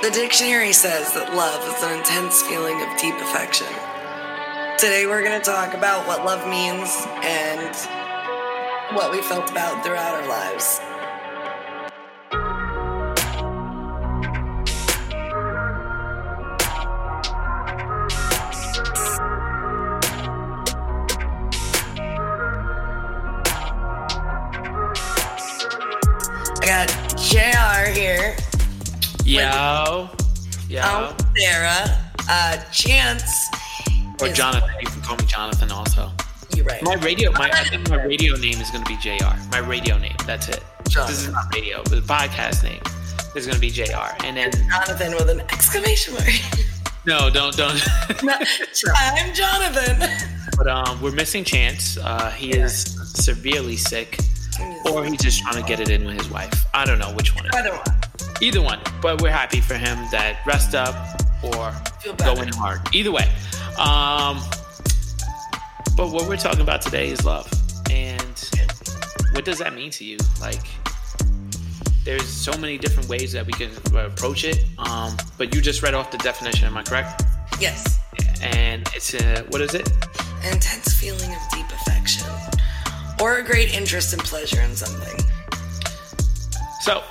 The dictionary says that love is an intense feeling of deep affection. Today we're going to talk about what love means and what we felt about throughout our lives. Uh, Chance. or is- Jonathan. You can call me Jonathan also. You're right. My radio, my, I think my radio name is going to be JR. My radio name. That's it. Jonathan. This is not radio, but the podcast name is going to be JR. And then, Jonathan with an exclamation mark. no, don't, don't. I'm Jonathan. but um, we're missing Chance. Uh, he is severely sick, or he's just trying to get it in with his wife. I don't know which one. Either one. Either one. But we're happy for him that rest up or going hard. Either way. Um, but what we're talking about today is love. And what does that mean to you? Like, there's so many different ways that we can approach it. Um, but you just read off the definition, am I correct? Yes. And it's a, what is it? Intense feeling of deep affection or a great interest and pleasure in something. So,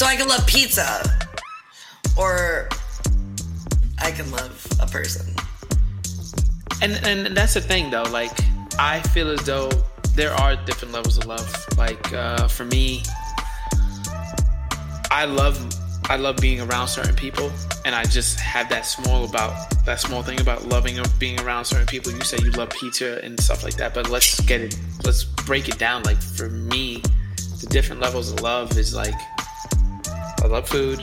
So I can love pizza or I can love a person. and and that's the thing though like i feel as though there are different levels of love. Like uh, for me i love i love being around certain people and i just have that small about that small thing about loving or being around certain people. You say you love pizza and stuff like that but let's get it let's break it down. Like for me the different levels of love is like i love food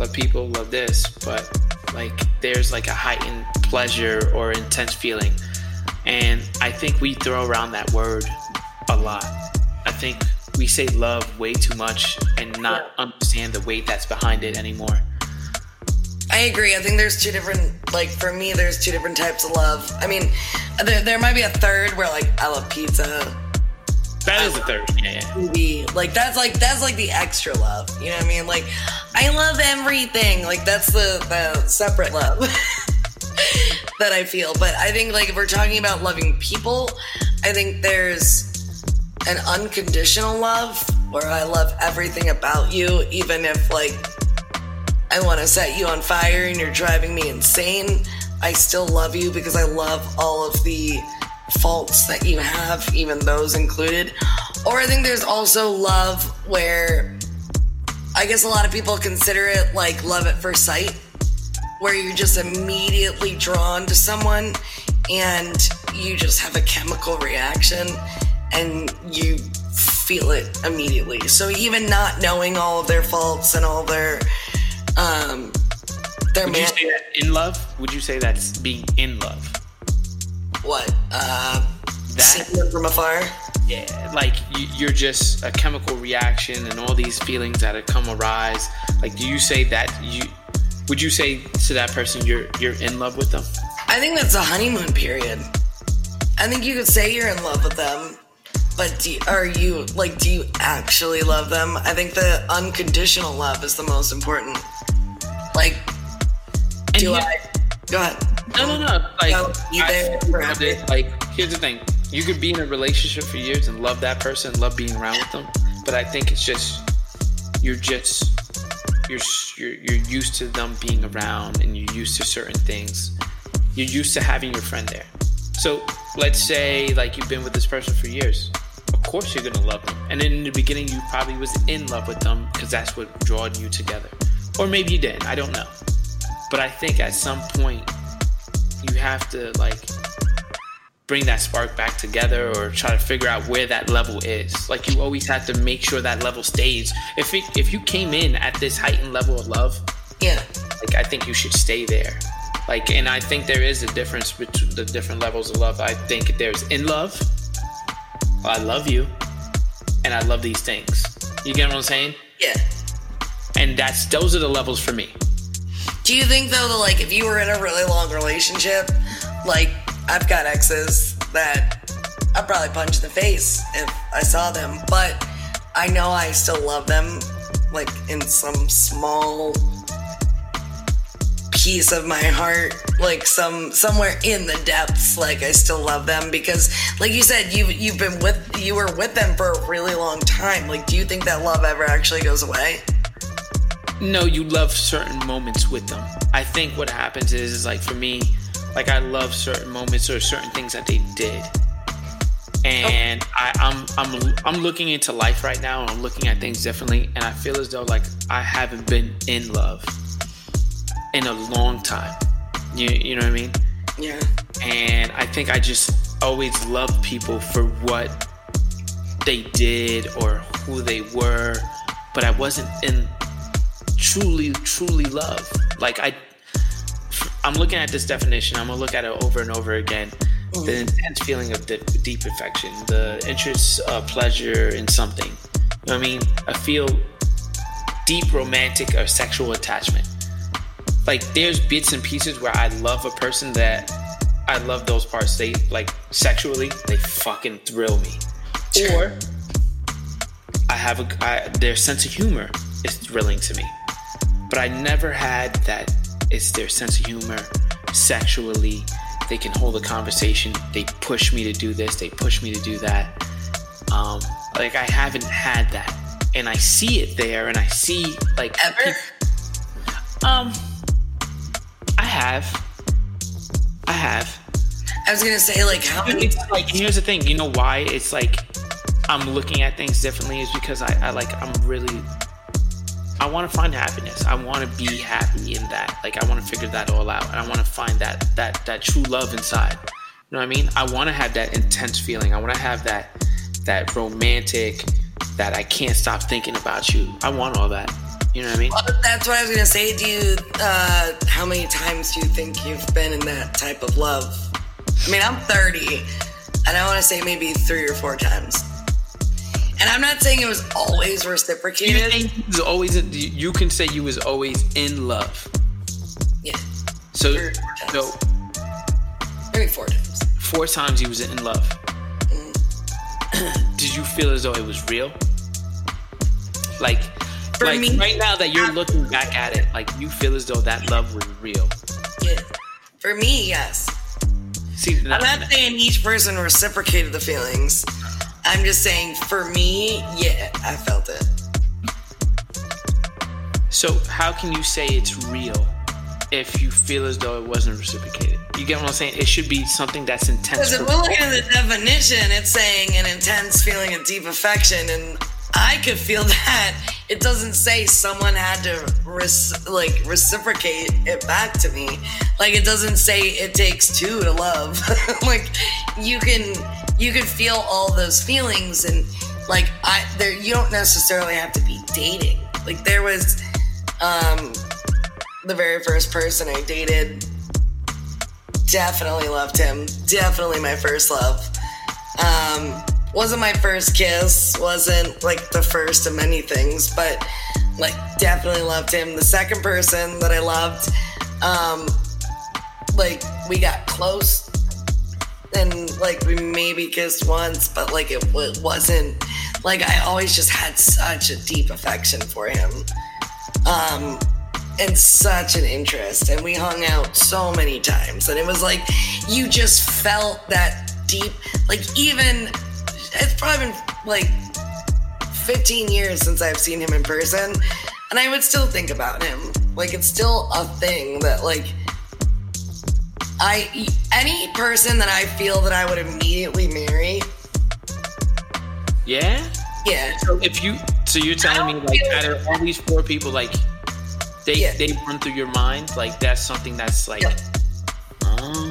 love people love this but like there's like a heightened pleasure or intense feeling. And i think we throw around that word a lot. I think we say love way too much and not understand the weight that's behind it anymore. I agree. I think there's two different, like, for me, there's two different types of love. I mean, there, there might be a third where, like, I love pizza, that is the third yeah, yeah. Like, that's like, that's like the extra love. You know what I mean? Like, I love everything. Like, that's the, the separate love that I feel. But I think, like, if we're talking about loving people, I think there's an unconditional love where I love everything about you, even if, like, I want to set you on fire and you're driving me insane. I still love you because I love all of the faults that you have, even those included. Or I think there's also love where I guess a lot of people consider it like love at first sight, where you're just immediately drawn to someone and you just have a chemical reaction and you feel it immediately. So even not knowing all of their faults and all their um their would you man- say that in love would you say that's being in love what uh That- from afar yeah like you, you're just a chemical reaction and all these feelings that have come arise. Like do you say that you would you say to that person you're you're in love with them? I think that's a honeymoon period. I think you could say you're in love with them but do are you like do you actually love them? I think the unconditional love is the most important. Like do yeah- i go ahead No, no, no. Like, I- like, here's the thing: you could be in a relationship for years and love that person, love being around with them, but I think it's just you're just you're you're, you're used to them being around, and you're used to certain things. You're used to having your friend there. So let's say like you've been with this person for years. Of course you're gonna love them, and in the beginning you probably was in love with them because that's what drawed you together, or maybe you didn't. I don't know. But I think at some point you have to like bring that spark back together or try to figure out where that level is. Like you always have to make sure that level stays. If it, if you came in at this heightened level of love, yeah like I think you should stay there. Like, and I think there is a difference between the different levels of love. I think there's in love. I love you, and I love these things. You get what I'm saying? yeah And that's those are the levels for me. Do you think though that like if you were in a really long relationship, like I've got exes that I'd probably punch in the face if I saw them, but I know I still love them like in some small piece of my heart like some somewhere in the depths like i still love them because like you said you you've been with you were with them for a really long time. Like do you think that love ever actually goes away no you love certain moments with them i think what happens is, is like for me like i love certain moments or certain things that they did and I, I'm I'm I'm looking into life right now and I'm looking at things differently and I feel as though like I haven't been in love in a long time. You you know what I mean? Yeah. And I think I just always loved people for what they did or who they were, but I wasn't in truly truly love. Like I I'm looking at this definition. I'm gonna look at it over and over again mm-hmm. the intense feeling of deep affection, the interest, uh, pleasure in something. You know what I mean? I feel deep romantic or sexual attachment. Like there's bits and pieces where I love a person that I love those parts. They like sexually, they fucking thrill me. Sure. Or I have a I, their sense of humor is thrilling to me, but I never had that. It's their sense of humor sexually they can hold a conversation. They push me to do this. They push me to do that. Um, like I haven't had that, and I see it there, and I see like ever. um, I have. I have. I was gonna say like how many. It's like here's the thing. You know why it's like I'm looking at things differently is because I, I like I'm really I want to find happiness. I want to be happy in that. Like I want to figure that all out. And I want to find that that that true love inside. You know what I mean? I want to have that intense feeling. I want to have that that romantic that I can't stop thinking about you. I want all that. You know what I mean? Well, that's what I was gonna say. Do you? Uh, how many times do you think you've been in that type of love? I mean, I'm 30, and I want to say maybe three or four times. And I'm not saying it was always reciprocated. You, was always you can say you was always in love. Yeah. So no. Maybe four times. Four times he was in love. Mm. Did you feel as though it was real? Like, For like me, right now that you're looking back at it, like you feel as though that love was real. Yeah. For me, yes. See, I'm not saying each person reciprocated the feelings. I'm just saying, for me, yeah, I felt it. So, how can you say it's real if you feel as though it wasn't reciprocated? You get what I'm saying? It should be something that's intense. Because if we're looking at the definition, it's saying an intense feeling of deep affection, and I could feel that. It doesn't say someone had to res- like reciprocate it back to me. Like it doesn't say it takes two to love. like you can you can feel all those feelings and like I there you don't necessarily have to be dating. Like there was um the very first person I dated definitely loved him. Definitely my first love. Um wasn't my first kiss, wasn't like the first of many things, but like definitely loved him. The second person that I loved um like we got close and like we maybe kissed once, but like it, it wasn't like I always just had such a deep affection for him. Um, and such an interest and we hung out so many times and it was like you just felt that deep like even it's probably been like 15 years since I've seen him in person and I would still think about him like it's still a thing that like I any person that I feel that I would immediately marry. Yeah. Yeah. So if you, so you're telling me like out of all these four people, like they yeah. they run through your mind, like that's something that's like, yeah. um,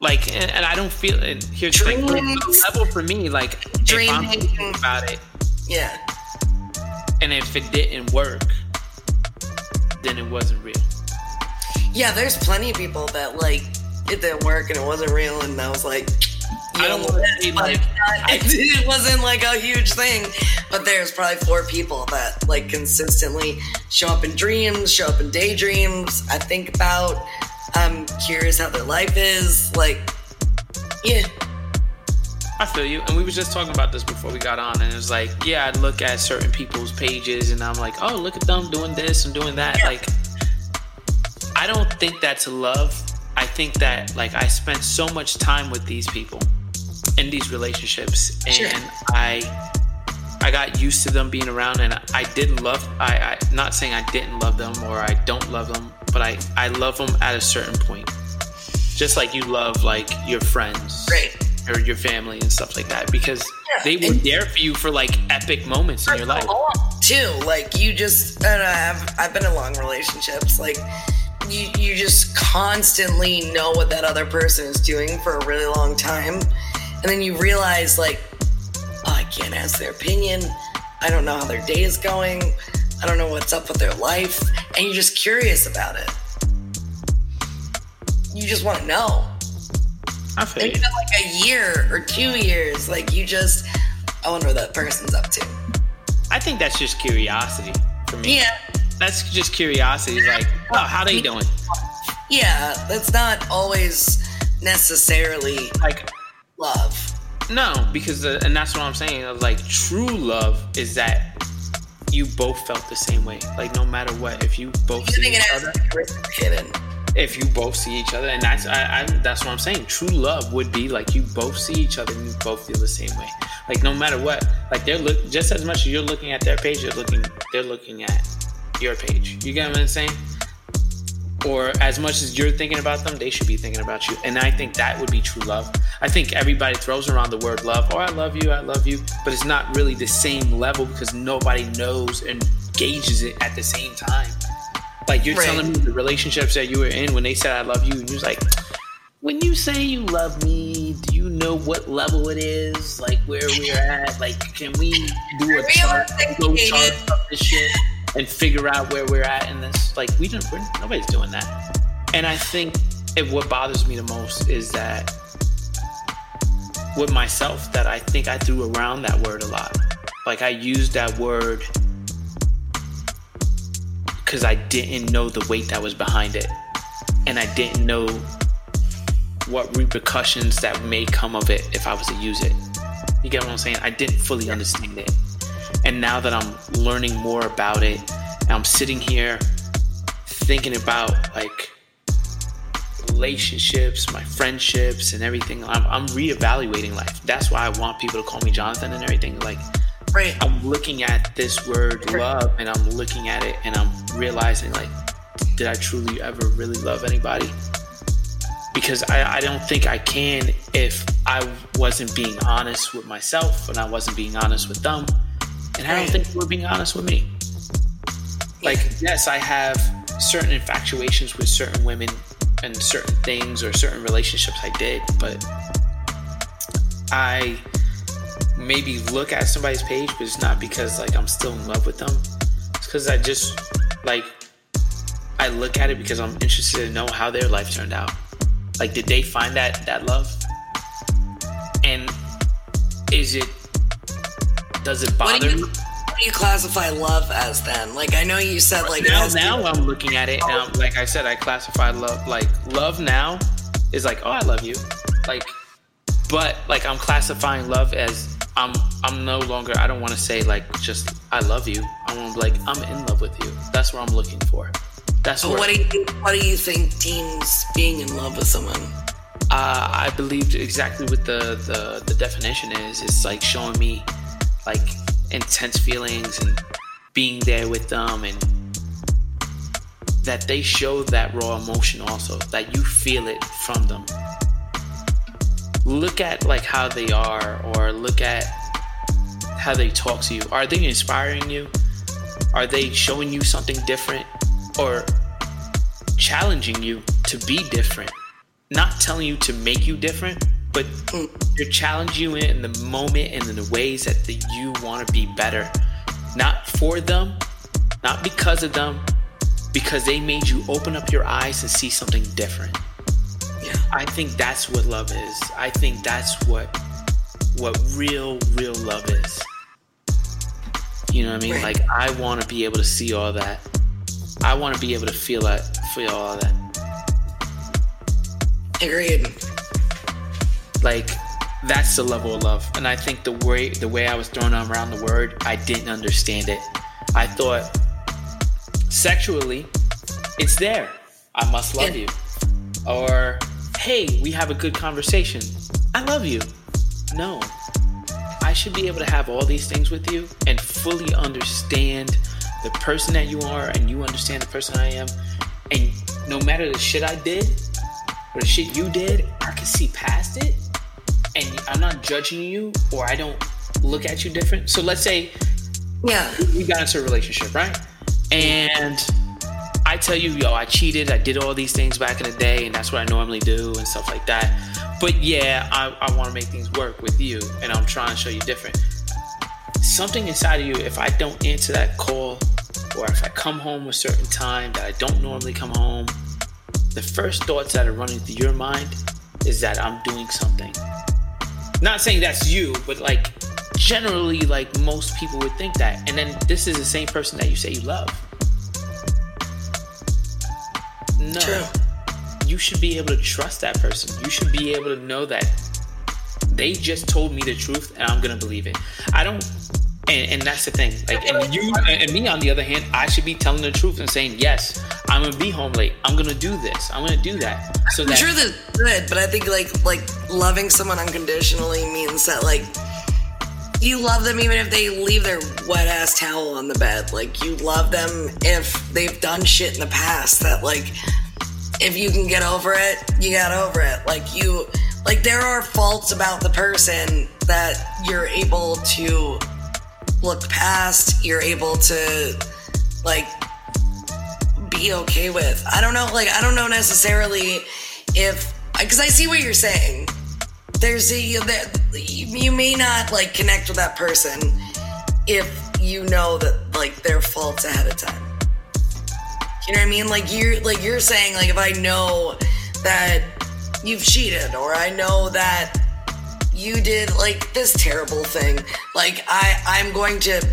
like, and, and, I don't feel. And here's Dreams. thing, level for me, like Dreaming. if I'm thinking about it, yeah. And if it didn't work, then it wasn't real. Yeah, there's plenty of people that like it didn't work and it wasn't real, and I was like, I don't want to be like, it wasn't like a huge thing, but there's probably four people that like consistently show up in dreams, show up in daydreams. I think about. I'm curious how their life is. Like, yeah. I feel you. And we was just talking about this before we got on, and it was like, yeah, I'd look at certain people's pages, and I'm like, oh, look at them doing this and doing that. Yeah. Like, I don't think that's love. I think that like I spent so much time with these people in these relationships, and Sure. I I got used to them being around, and I didn't love. I, I not saying I didn't love them or I don't love them, but I I love them at a certain point. Just like you love like your friends, Right. or your family and stuff like that, because Yeah, they were and- there for you for like epic moments in your life. too. Like you just, I don't know, I've, I've been in long relationships. Like you, you just constantly know what that other person is doing for a really long time, and then you realize like, oh, I can't ask their opinion. I don't know how their day is going. I don't know what's up with their life, and you're just curious about it. You just want to know. I feel And you. you like a year or two years, like you just, I wonder what that person's up to. I think that's just curiosity for me. Yeah, That's just curiosity. Like, oh, how are they doing? Yeah, that's not always necessarily Like, love. no, because the, and that's what I'm saying. Like, true love is that you both felt the same way. Like, no matter what, if you both You see each other, if you both see each other, and that's I, I that's what I'm saying. True love would be like you both see each other and you both feel the same way. Like no matter what, like they're look just as much as you're looking at their page, you're looking they're looking at your page. You get what I'm saying? Or as much as you're thinking about them, they should be thinking about you. And I think that would be true love. I think everybody throws around the word love. Oh, I love you, I love you. But it's not really the same level because nobody knows and gauges it at the same time. Like you're Right. telling me the relationships that you were in when they said I love you, and you was like, when you say you love me, do you know what level it is? Like where we're at? Like can we do a chart, go chart of this shit and figure out where we're at in this? Like we don't, we're, nobody's doing that. And I think if what bothers me the most is that with myself that I think I threw around that word a lot. Like I used that word because I didn't know the weight that was behind it. And I didn't know what repercussions that may come of it if I was to use it. You get what I'm saying? I didn't fully understand it. And now that I'm learning more about it, I'm sitting here thinking about like relationships, my friendships, and everything, I'm, I'm reevaluating life. That's why I want people to call me Jonathan and everything. Like, Right. I'm looking at this word love and I'm looking at it and I'm realizing like, did I truly ever really love anybody? Because I, I don't think I can if I wasn't being honest with myself and I wasn't being honest with them. And I don't think they were being honest with me. Like, yes, I have certain infatuations with certain women and certain things or certain relationships I did, but I maybe look at somebody's page, but it's not because like I'm still in love with them. It's because I just like I look at it because I'm interested to know how their life turned out. Like, did they find that that love? And is it does it What bother do, you, me? what do you classify love as then? Like, I know you said, like, now, now I'm looking at it now. Like I said, I classify love like love now is like, oh, I love you, like, but like I'm classifying love as I'm I'm no longer. I don't want to say like just I love you. I want to be like I'm in love with you. That's what I'm looking for. That's what do you what do you think teens being in love with someone? uh, I believe exactly what the, the the definition is. It's like showing me like intense feelings and being there with them and that they show that raw emotion also that you feel it from them. Look at like how they are or look at how they talk to you. Are they inspiring you? Are they showing you something different or challenging you to be different? Not telling you to make you different but mm. they're challenging you in the moment and in the ways that the, you want to be better not for them not because of them because they made you open up your eyes and see something different Yeah. I think that's what love is. I think that's what what real real love is. You know what I mean? Right. Like I want to be able to see all that. I want to be able to feel that feel all that. Agreed. Like that's the level of love. And I think the way the way I was throwing around the word, I didn't understand it. I thought sexually, it's there. I must love you. Or hey, we have a good conversation. I love you. No. I should be able to have all these things with you and fully understand the person that you are and you understand the person I am. And no matter the shit I did or the shit you did, I can see past it and I'm not judging you or I don't look at you different. So let's say yeah, we got into a relationship, right? And I tell you, yo, I cheated, I did all these things back in the day, and that's what I normally do and stuff like that. But yeah, I, I want to make things work with you, and I'm trying to show you different. Something inside of you, if I don't answer that call, or if I come home a certain time that I don't normally come home, the first thoughts that are running through your mind is that I'm doing something not saying that's you, but like generally, like most people would think that. And then this is the same person that you say you love. No. True. You should be able to trust that person. You should be able to know that they just told me the truth and I'm gonna believe it. I don't and, and that's the thing. Like and you and me on the other hand, I should be telling the truth and saying, Yes, I'm gonna be home late. I'm gonna do this. I'm gonna do that. So that sure that's good, but I think like like loving someone unconditionally means that like you love them even if they leave their wet ass towel on the bed. Like you love them if they've done shit in the past that like if you can get over it, you got over it. Like you like there are faults about the person that you're able to look past, you're able to like be okay with. I don't know, like I don't know necessarily if because I see what you're saying. There's a you may not like connect with that person if you know that like their faults ahead of time. You know what I mean? Like you're like you're saying like if I know that you've cheated or I know that you did like this terrible thing, like I I'm going to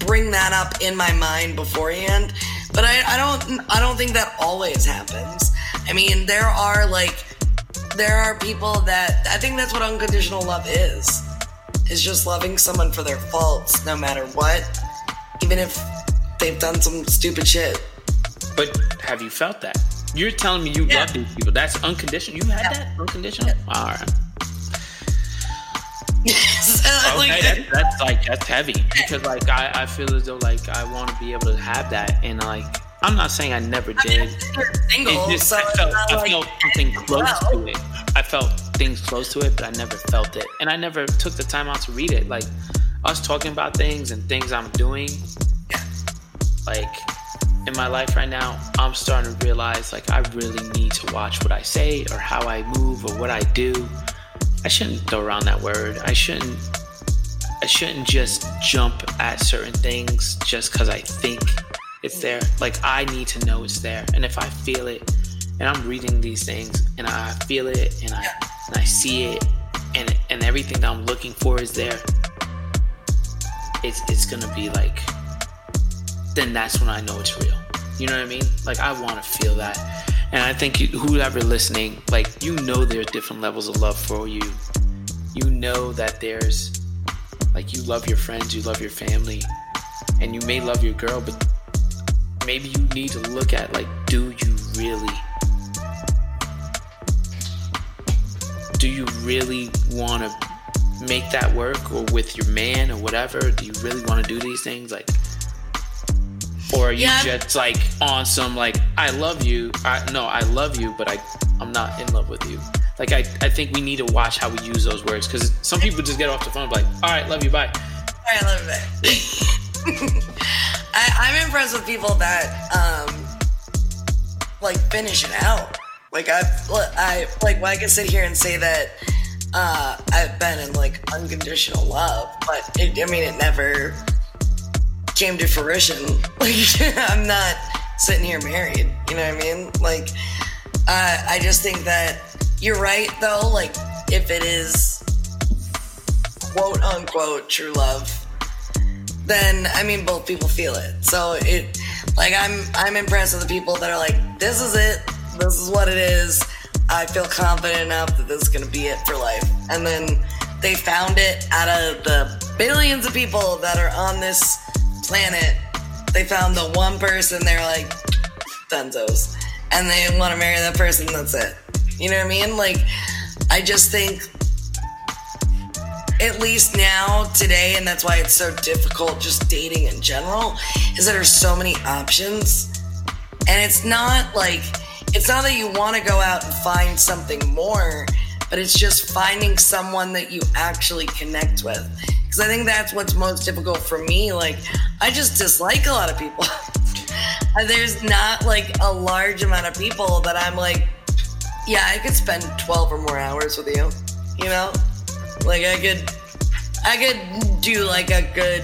bring that up in my mind beforehand. But I, I don't I don't think that always happens. I mean, there are like there are people that I think that's what unconditional love is. Is just loving someone for their faults no matter what, even if they've done some stupid shit. But have you felt that? You're telling me you yeah. love these people. That's unconditional. You had yeah. that unconditional? Yeah. All right. okay, like, that's, that's like that's heavy because like I, I feel as though like I want to be able to have that and like I'm not saying I never did. single, just, so I felt, I like, felt something close well. to it. I felt things close to it, but I never felt it, and I never took the time out to read it. Like us talking about things and things I'm doing, like in my life right now, I'm starting to realize like I really need to watch what I say or how I move or what I do I shouldn't throw around that word. I shouldn't I shouldn't just jump at certain things just cuz I think it's there. Like I need to know it's there. And if I feel it and I'm reading these things and I feel it and I and I see it and and everything that I'm looking for is there, it's it's going to be like then that's when I know it's real. You know what I mean? Like I want to feel that. And I think whoever listening, like you know, there's different levels of love for you. You know that there's, like, you love your friends, you love your family, and you may love your girl, but maybe you need to look at, like, do you really, do you really want to make that work, or with your man, or whatever? Do you really want to do these things, like? Or are you yeah. just like on some like I love you? I no, I love you, but I I'm not in love with you. Like I, I think we need to watch how we use those words because some people just get off the phone like, all right, love you, bye. All right, love you, bye. I, I'm impressed with people that um like finish it out. Like I, I like well, I can sit here and say that uh, I've been in like unconditional love, but it, I mean, it never came to fruition. Like, I'm not sitting here married. You know what I mean? Like, uh, I just think that you're right, though. Like, if it is quote unquote true love, then I mean, both people feel it. So it, like, I'm I'm impressed with the people that are like, this is it. This is what it is. I feel confident enough that this is gonna be it for life. And then they found it out of the billions of people that are on this planet. They found the one person. They're like, Benzos, and they want to marry that person. That's it. You know what I mean? Like, I just think, at least now, today, and that's why it's so difficult just dating in general, is that there's so many options. And it's not like, it's not that you want to go out and find something more, but it's just finding someone that you actually connect with. Because I think that's what's most difficult for me. Like, I just dislike a lot of people. There's not like a large amount of people that I'm like, yeah, I could spend 12 or more hours with you. You know? Like, I could, I could do like a good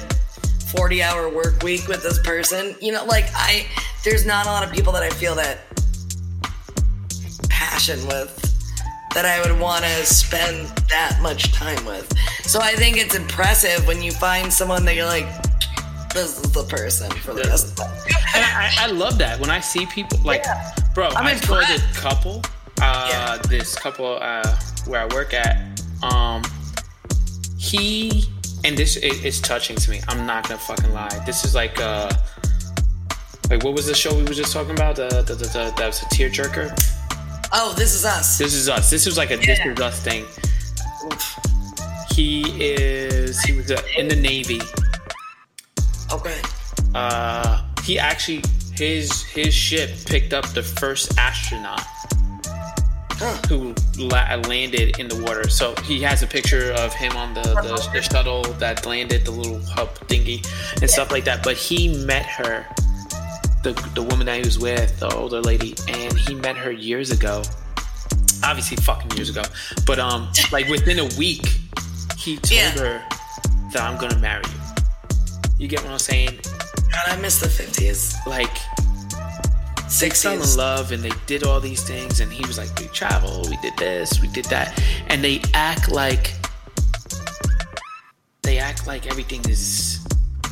40 hour work week with this person. You know, like, I, there's not a lot of people that I feel that passion with that I would want to spend that much time with. So I think it's impressive when you find someone that you're like, this is the person for the rest of I, I love that when I see people like, Yeah. bro. I'm I this impressed. couple, uh, Yeah. this couple uh, where I work at. Um, he and this is it's touching to me. I'm not gonna fucking lie. This is like uh, like what was the show we were just talking about? The the, the, the that was a tearjerker. Oh, this is us. This is us. This was like a this is us thing. He is he was uh, in the navy. Okay. Uh, he actually his his ship picked up the first astronaut Huh. who la- landed in the water. So he has a picture of him on the, the, the shuttle that landed, the little hub thingy and stuff like that. But he met her, the the woman that he was with, the older lady, and he met her years ago. Obviously, fucking years ago. But um, like within a week, he told Yeah. her that I'm gonna marry you. You get what I'm saying? God, I miss the 50s, Like they fell in love and they did all these things and he was like we travel we did this we did that and they act like they act like everything is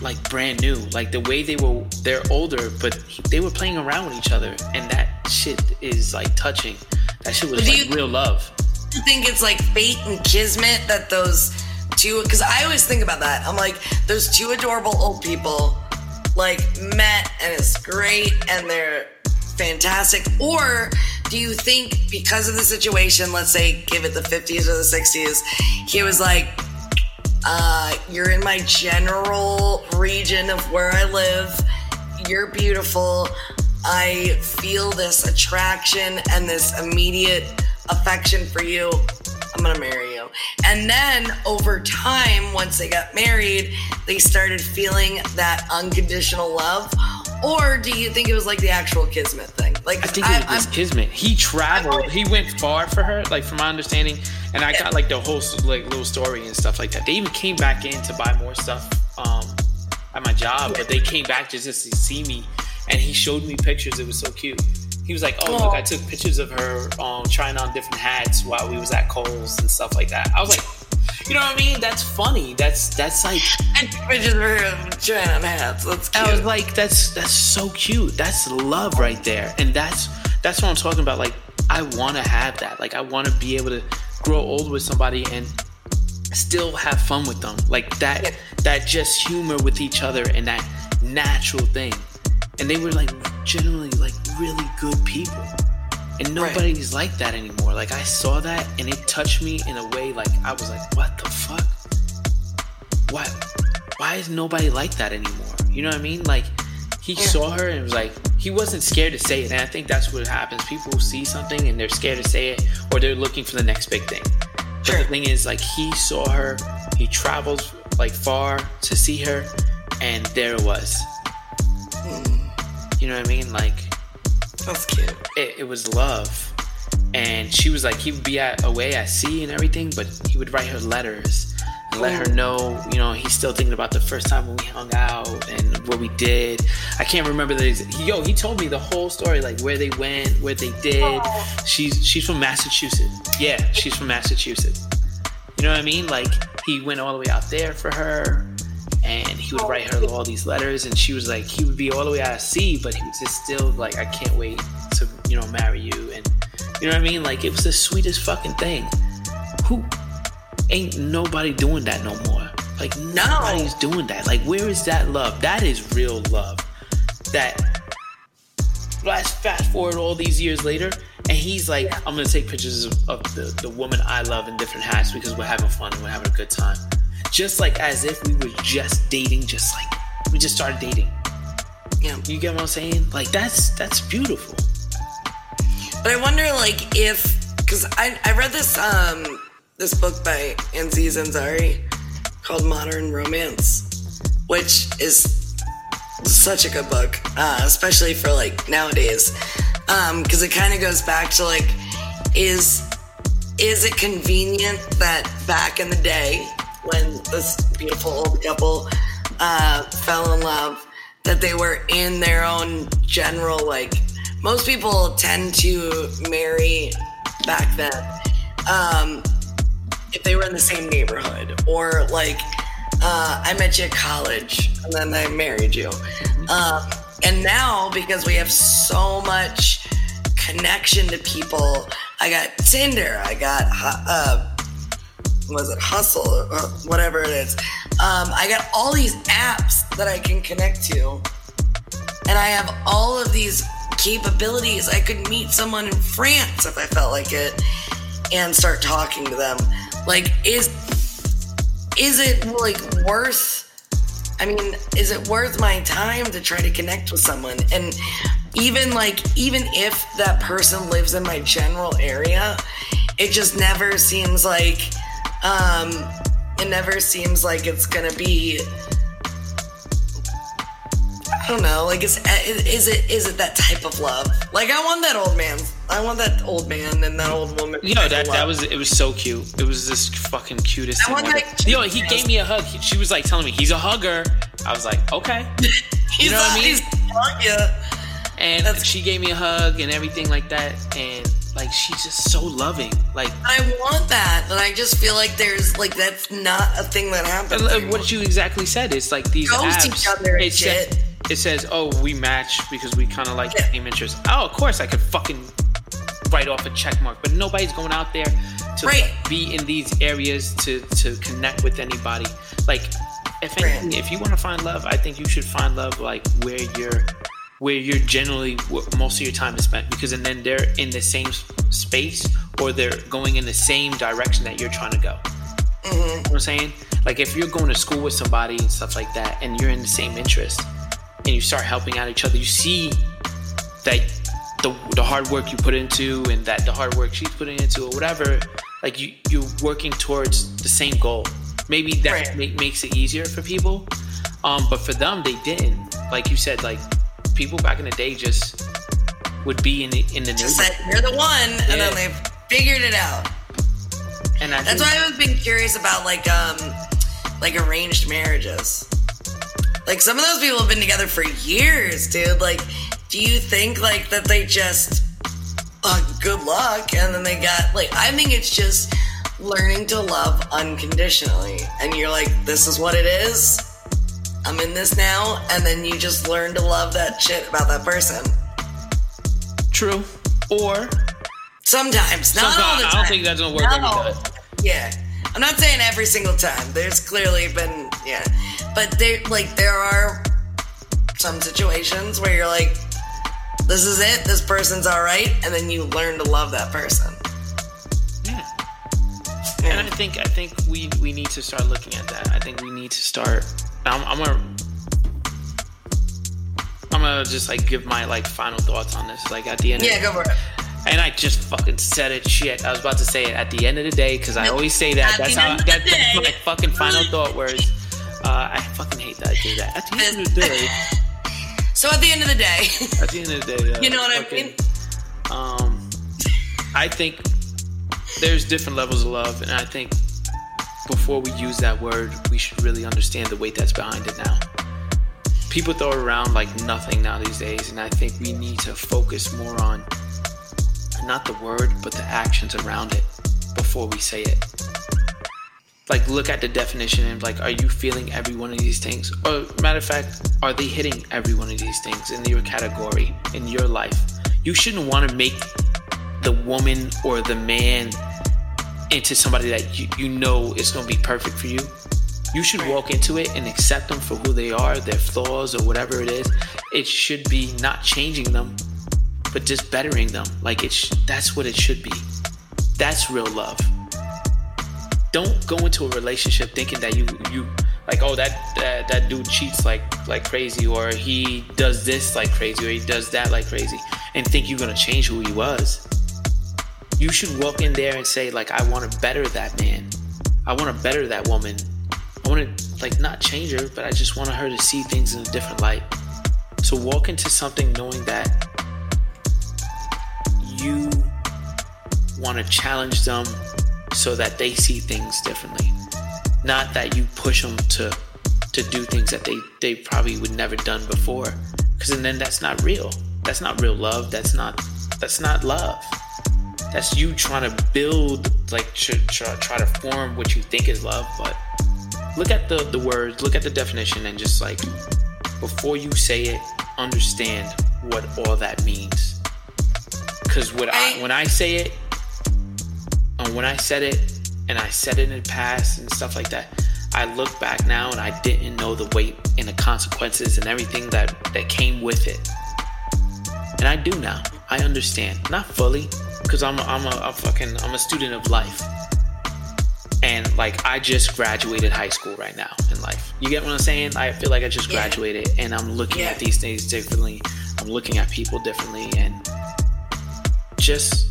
like brand new like the way they were they're older but they were playing around with each other and that shit is like touching that shit was like you- real love I think it's like fate and kismet that those two, because I always think about that. I'm like, those two adorable old people, like, met and it's great and they're fantastic. Or do you think because of the situation, let's say, give it the 50s or the 60s, he was like, uh, you're in my general region of where I live. You're beautiful. I feel this attraction and this immediate affection for you. I'm gonna marry you. And then over time, once they got married, they started feeling that unconditional love. Or do you think it was like the actual kismet thing? Like I think it was I'm- kismet. He traveled. He went far for her, like from my understanding. And I got like the whole like little story and stuff like that. They even came back in to buy more stuff um, at my job, but they came back just to see me. And he showed me pictures. It was so cute. He was like, "Oh, look, I took pictures of her um, trying on different hats while we was at Kohl's and stuff like that." I was like, "You know what I mean? That's funny. That's that's like." I took pictures of her trying on hats. That's cute. I was like, that's that's so cute. That's love right there, and that's that's what I'm talking about. Like, I want to have that. Like, I want to be able to grow old with somebody and still have fun with them. Like that Yeah. that just humor with each other and that natural thing. And they were like generally like really good people. And Right. nobody's like that anymore. Like I saw that and it touched me in a way like I was like, what the fuck? Why why is nobody like that anymore? You know what I mean? Like he saw her and was like he wasn't scared to say it. And I think that's what happens. People see something and they're scared to say it or they're looking for the next big thing. But Sure. the thing is like he saw her, he traveled like far to see her, and there it was. Hmm. You know what I mean? Like That's cute. it, it was love. And she was like, he would be at, away at sea and everything, but he would write her letters let her know, you know, he's still thinking about the first time when we hung out and what we did. I can't remember the ex- yo. He told me the whole story, like where they went, where they did. Oh. She's she's from Massachusetts. Yeah, she's from Massachusetts. You know what I mean? Like he went all the way out there for her, and he would write her all these letters, and she was like, he would be all the way out at sea, but he was just still like, I can't wait to you know marry you, and you know what I mean? Like it was the sweetest fucking thing. Who? Ain't nobody doing that no more. Like nobody's doing that. Like where is that love? That is real love. That last fast forward all these years later, and he's like, yeah. I'm gonna take pictures of, of, the, the woman I love in different hats because we're having fun and we're having a good time. Just like as if we were just dating, just like we just started dating. Yeah. You get what I'm saying? Like that's that's beautiful. But I wonder like if because I, I read this um this book by Aziz Ansari called Modern Romance, which is such a good book, uh, especially for like nowadays, because um, it kind of goes back to like, is is it convenient that back in the day when this beautiful old couple uh, fell in love, that they were in their own general like most people tend to marry back then. Um, if they were in the same neighborhood or like uh, I met you at college and then I married you. Um, and now because we have so much connection to people, I got Tinder, I got uh, was it Hustle or whatever it is. Um, I got all these apps that I can connect to, and I have all of these capabilities. I could meet someone in France if I felt like it and start talking to them. Like, is is it like worth? I mean, is it worth my time to try to connect with someone? And even like, even if that person lives in my general area, it just never seems like, um, it never seems like it's gonna be I don't know. Like, eh, is is it is it that type of love? Like, I want that old man. I want that old man and that old woman. You know that that was it was so cute. It was this fucking cutest. I want that. Yo, he gave me a hug. He, she was like telling me he's a hugger. I was like, okay. you know what I mean? Yeah. And That's she gave me a hug and everything like that, and like she's just so loving. Like I want that, and I just feel like there's like that's not a thing that happens. Uh, what you exactly said. It's like these Ghost apps. Each other and shit it says, "Oh, we match because we kind of like the same interests." Oh, of course, I could fucking write off a check mark, but nobody's going out there to right. be in these areas to to connect with anybody. Like, if anything, if you want to find love, I think you should find love like where you're where you're generally most of your time is spent because and then they're in the same space or they're going in the same direction that you're trying to go. Mm-hmm. You know what I'm saying? Like if you're going to school with somebody and stuff like that and you're in the same interest, and you start helping out each other, you see that the, the hard work you put into and that the hard work she's putting into or whatever, like you, you're working towards the same goal. Maybe that right. make, makes it easier for people. Um, but for them, they didn't. Like you said, like people back in the day just would be in the in the just said you're the one, yeah. and then they figured it out. And I that's why I've been curious about like um like arranged marriages. Like some of those people have been together for years, dude. Like, do you think like that they just uh, good luck and then they got like I think it's just learning to love unconditionally. And you're like, this is what it is. I'm in this now, and then you just learn to love that shit about that person. True. Or sometimes, not all the time. I don't think that's gonna work no. every time. Yeah. I'm not saying every single time. There's clearly been yeah. But there, like, there are some situations where you're like, this is it, this person's all right, and then you learn to love that person. Yeah. And I think I think we we need to start looking at that. I think we need to start. I'm, I'm gonna I'm gonna just like give my like final thoughts on this. Like at the end. Yeah, go for it. And I just fucking said it. Shit, I was about to say it at the end of the day because I always say that. At that's how that, that's my fucking final thought. Words. Uh, I fucking hate that I do that. At the end of the day. So at the end of the day. at the end of the day. Uh, you know what fucking, I mean? Um, I think there's different levels of love, and I think before we use that word, we should really understand the weight that's behind it now. People throw it around like nothing now these days, and I think we need to focus more on not the word, but the actions around it before we say it. Like look at the definition and like are you feeling every one of these things? Or matter of fact are they hitting every one of these things in your category in your life? You shouldn't want to make the woman or the man into somebody that you, you know is going to be perfect for you, you should walk into it and accept them for who they are, their flaws or whatever it is. It should be not changing them, but just bettering them. Like it's that's what it should be. That's real love. Don't go into a relationship thinking that you you like oh that that, that dude cheats like like crazy or he does this like crazy or he does that like crazy and think you're gonna change who he was. You should walk in there and say like I want to better that man. I want to better that woman. I want to like not change her, but I just want her to see things in a different light. So walk into something knowing that you want to challenge them so that they see things differently. Not that you push them to to do things that they they probably would never done before because and then that's not real. That's not real love. That's not that's not love. That's you trying to build like try, try, try to form what you think is love, but look at the the words, look at the definition and just like before you say it, understand what all that means. Cuz what I, when I say it, and when I said it, and I said it in the past and stuff like that, I look back now and I didn't know the weight and the consequences and everything that, that came with it. And I do now. I understand. Not fully, because I'm a, I'm a, a fucking I'm a student of life. And like I just graduated high school right now in life. You get what I'm saying? I feel like I just graduated yeah. and I'm looking yeah. at these things differently. I'm looking at people differently and just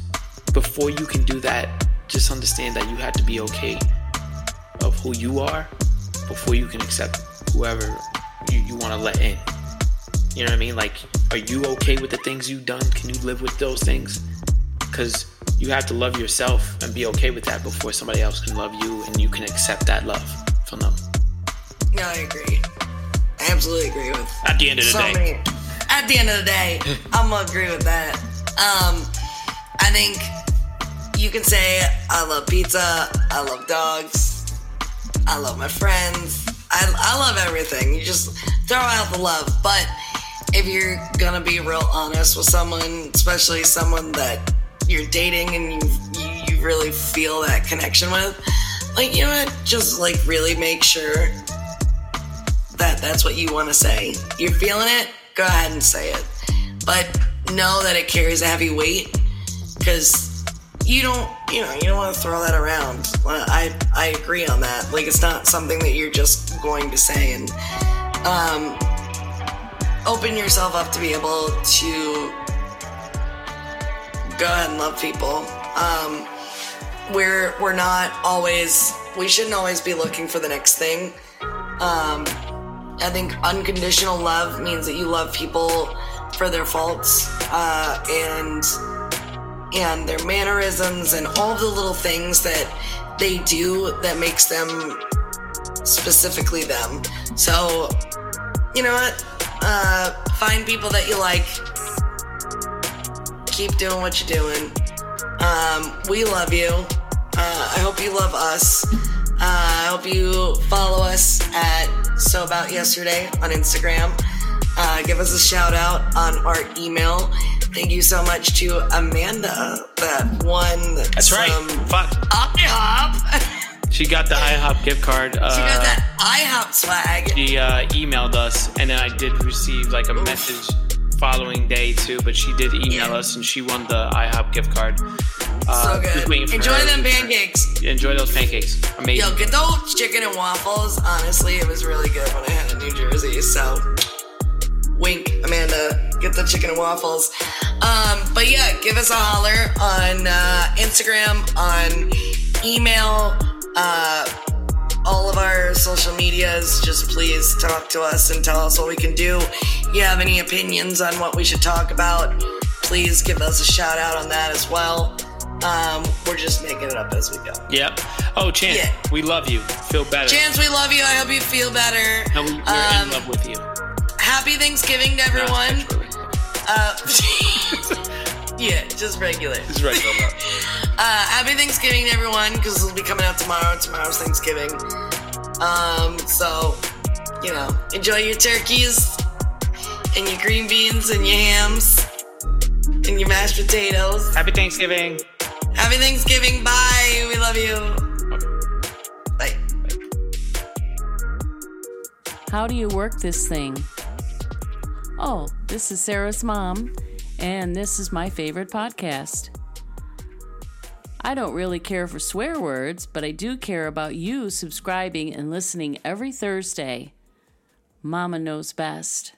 before you can do that, just understand that you have to be okay of who you are before you can accept whoever you, you want to let in. You know what I mean? Like, are you okay with the things you've done? Can you live with those things? Because you have to love yourself and be okay with that before somebody else can love you and you can accept that love from them. No, I agree. I absolutely agree with. At the end of the so day. Many, at the end of the day, I'm gonna agree with that. Um, I think you can say I love pizza, I love dogs, I love my friends, I, I love everything. You just throw out the love, but if you're gonna be real honest with someone, especially someone that you're dating and you, you, you really feel that connection with, like you know what, just like really make sure that that's what you want to say. You're feeling it, go ahead and say it, but know that it carries a heavy weight because you don't you know you don't want to throw that around. I i agree on that. Like it's not something that you're just going to say and um open yourself up to be able to go ahead and love people. Um we're we're not always we shouldn't always be looking for the next thing. Um i think unconditional love means that you love people for their faults uh and and their mannerisms and all the little things that they do that makes them specifically them. So, you know what? Uh, find people that you like. Keep doing what you're doing. Um, we love you. Uh, I hope you love us. Uh, I hope you follow us at So About Yesterday on Instagram. Uh, give us a shout out on our email Thank you so much to Amanda that won. That's right. Fuck. IHOP. She got the IHOP gift card. Uh, she got that IHOP swag. She uh, emailed us, and then I did receive like a Oof. message following day too. But she did email yeah. us, and she won the IHOP gift card. Uh, so good. Enjoy them pancakes. Enjoy those pancakes. Amazing. Yo, get those chicken and waffles. Honestly, it was really good when I had in New Jersey. So, wink, Amanda. Get the chicken and waffles. Um, but yeah, give us a holler on uh, Instagram, on email, uh, all of our social medias. Just please talk to us and tell us what we can do. You have any opinions on what we should talk about? Please give us a shout out on that as well. Um, we're just making it up as we go. Yep. Oh, Chance, yeah. we love you. Feel better. Chance, we love you. I hope you feel better. No, we, are um, in love with you. Happy Thanksgiving to everyone. Uh, yeah, just regular. Just regular. uh, happy Thanksgiving, to everyone, because this will be coming out tomorrow. Tomorrow's Thanksgiving. Um, so, you know, enjoy your turkeys and your green beans and your hams and your mashed potatoes. Happy Thanksgiving. Happy Happy Thanksgiving. Bye. We love you. Bye. How do you work this thing? Oh, this is Sarah's mom, and this is my favorite podcast. I don't really care for swear words, but I do care about you subscribing and listening every Thursday. Mama knows best.